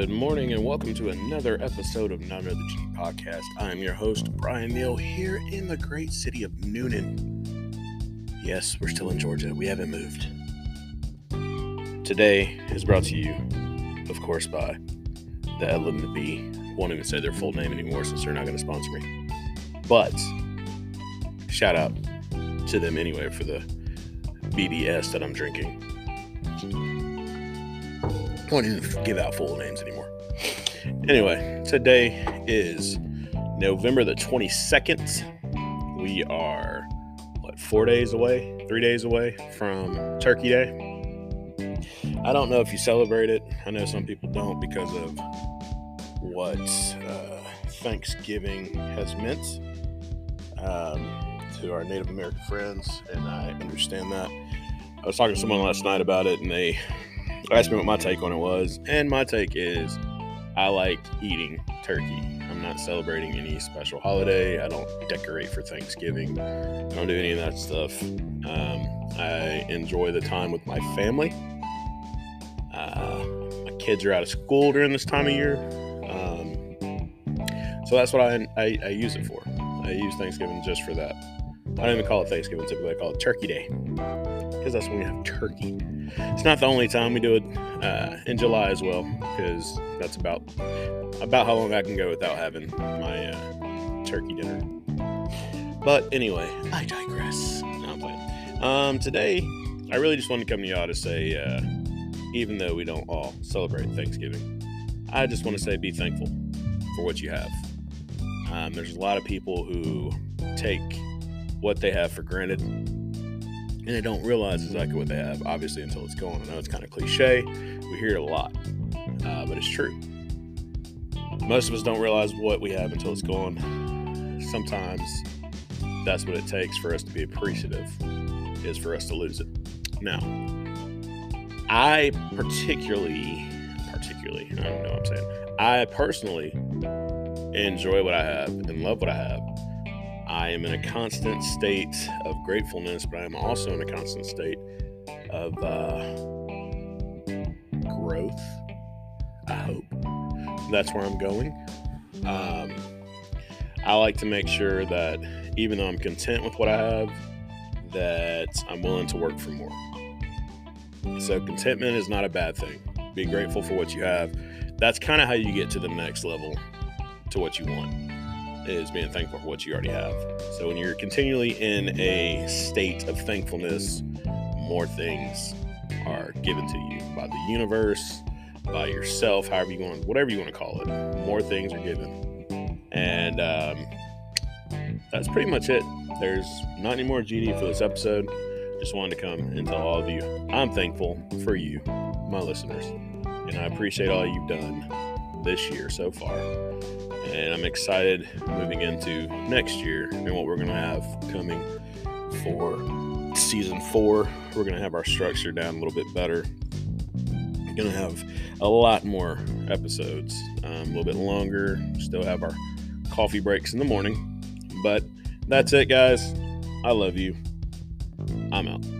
Good morning and welcome to another episode of None of the G podcast. I'm your host, Brian Neal, here in the great city of Newnan. Yes, we're still in Georgia. We haven't moved. Today is brought to you, of course, by the L and the B. Won't even say their full name anymore since they're not going to sponsor me. But shout out to them anyway for the BBS that I'm drinking won't even give out full names anymore. Anyway, today is November the 22nd. We are, what, four days away, three days away from Turkey Day. I don't know if you celebrate it. I know some people don't because of what uh, Thanksgiving has meant um, to our Native American friends, and I understand that. I was talking to someone last night about it, and they asked me what my take on it was, and my take is I like eating turkey. I'm not celebrating any special holiday. I don't decorate for Thanksgiving. I don't do any of that stuff. Um, I enjoy the time with my family. Uh, my kids are out of school during this time of year, um, so that's what I, I, I use it for. I use Thanksgiving just for that. I don't even call it Thanksgiving. Typically, I call it Turkey Day because that's when we have turkey. It's not the only time we do it uh, in July as well, because that's about about how long I can go without having my uh, turkey dinner. But anyway, I digress. No, I'm playing. Um, today, I really just wanted to come to y'all to say, uh, even though we don't all celebrate Thanksgiving, I just want to say be thankful for what you have. Um, there's a lot of people who take what they have for granted and they don't realize exactly what they have, obviously, until it's gone. I know it's kind of cliche. We hear it a lot, uh, but it's true. Most of us don't realize what we have until it's gone. Sometimes that's what it takes for us to be appreciative, is for us to lose it. Now, I particularly, particularly, I don't know what I'm saying. I personally enjoy what I have and love what I have I am in a constant state of gratefulness, but I am also in a constant state of uh, growth. I hope that's where I'm going. Um, I like to make sure that even though I'm content with what I have, that I'm willing to work for more. So contentment is not a bad thing. Be grateful for what you have. That's kind of how you get to the next level to what you want is being thankful for what you already have. So when you're continually in a state of thankfulness, more things are given to you by the universe, by yourself, however you want, whatever you want to call it. More things are given, and um, that's pretty much it. There's not any more GD for this episode. Just wanted to come and tell all of you I'm thankful for you, my listeners, and I appreciate all you've done this year so far and I'm excited moving into next year and what we're going to have coming for season four. We're going to have our structure down a little bit better. We're going to have a lot more episodes, um, a little bit longer. Still have our coffee breaks in the morning, but that's it, guys. I love you. I'm out.